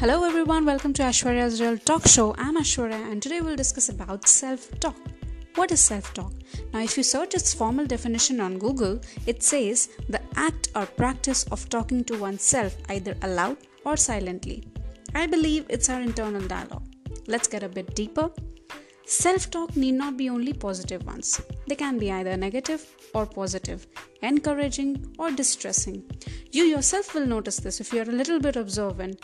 Hello everyone, welcome to Ashwarya's Real Talk Show. I'm Ashwarya and today we'll discuss about self-talk. What is self-talk? Now if you search its formal definition on Google, it says the act or practice of talking to oneself either aloud or silently. I believe it's our internal dialogue. Let's get a bit deeper. Self talk need not be only positive ones, they can be either negative or positive, encouraging or distressing. You yourself will notice this if you're a little bit observant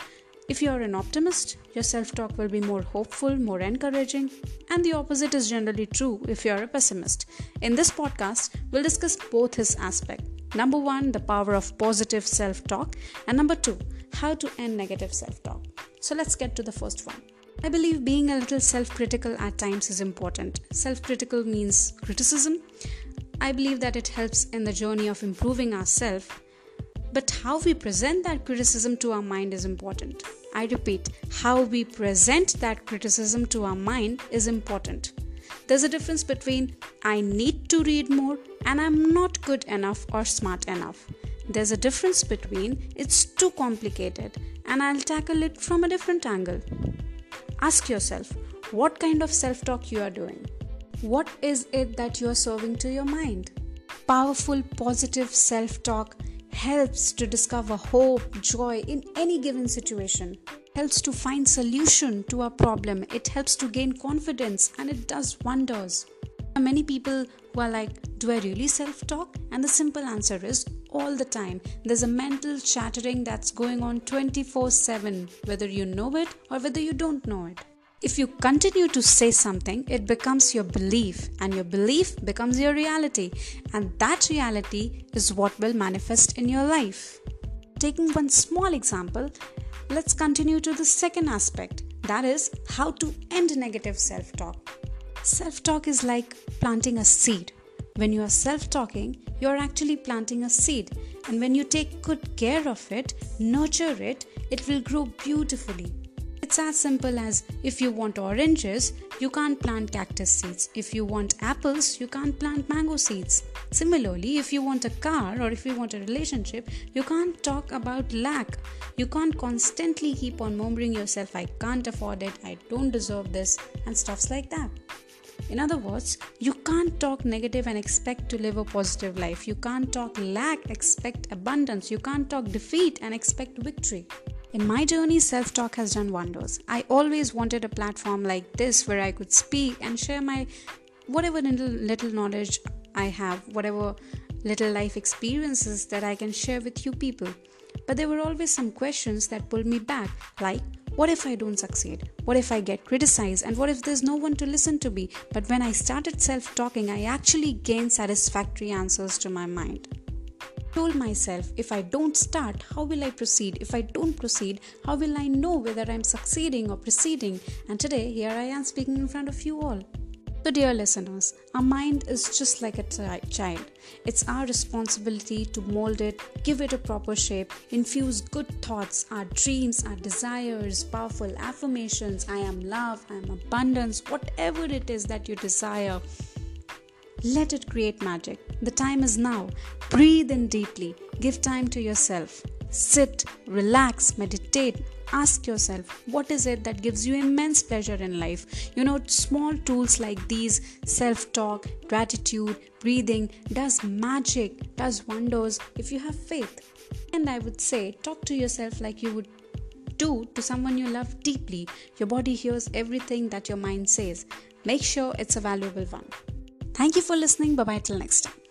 if you are an optimist, your self talk will be more hopeful, more encouraging, and the opposite is generally true if you are a pessimist. In this podcast, we'll discuss both his aspects. Number one, the power of positive self talk, and number two, how to end negative self talk. So let's get to the first one. I believe being a little self critical at times is important. Self critical means criticism. I believe that it helps in the journey of improving ourselves but how we present that criticism to our mind is important. I repeat, how we present that criticism to our mind is important. There's a difference between I need to read more and I'm not good enough or smart enough. There's a difference between it's too complicated and I'll tackle it from a different angle. Ask yourself what kind of self talk you are doing. What is it that you are serving to your mind? Powerful, positive self talk helps to discover hope, joy in any given situation. Helps to find solution to a problem. It helps to gain confidence and it does wonders. Many people who are like, Do I really self talk? And the simple answer is all the time. There's a mental chattering that's going on 24 7, whether you know it or whether you don't know it. If you continue to say something, it becomes your belief, and your belief becomes your reality, and that reality is what will manifest in your life. Taking one small example, let's continue to the second aspect that is, how to end negative self talk. Self talk is like planting a seed. When you are self talking, you are actually planting a seed, and when you take good care of it, nurture it, it will grow beautifully it's as simple as if you want oranges, you can't plant cactus seeds. If you want apples, you can't plant mango seeds. Similarly, if you want a car or if you want a relationship, you can't talk about lack. You can't constantly keep on murmuring yourself, I can't afford it, I don't deserve this, and stuffs like that. In other words, you can't talk negative and expect to live a positive life. You can't talk lack, expect abundance. You can't talk defeat and expect victory. In my journey, self talk has done wonders. I always wanted a platform like this where I could speak and share my whatever little, little knowledge I have, whatever little life experiences that I can share with you people. But there were always some questions that pulled me back, like, what if I don't succeed? What if I get criticized? And what if there's no one to listen to me? But when I started self talking, I actually gained satisfactory answers to my mind told myself if I don't start, how will I proceed? If I don't proceed, how will I know whether I'm succeeding or proceeding? And today, here I am speaking in front of you all. So, dear listeners, our mind is just like a t- child. It's our responsibility to mold it, give it a proper shape, infuse good thoughts, our dreams, our desires, powerful affirmations I am love, I am abundance, whatever it is that you desire let it create magic. The time is now. Breathe in deeply. Give time to yourself. Sit, relax, meditate. Ask yourself, what is it that gives you immense pleasure in life? You know, small tools like these self talk, gratitude, breathing does magic, does wonders if you have faith. And I would say, talk to yourself like you would do to someone you love deeply. Your body hears everything that your mind says. Make sure it's a valuable one. Thank you for listening. Bye bye till next time.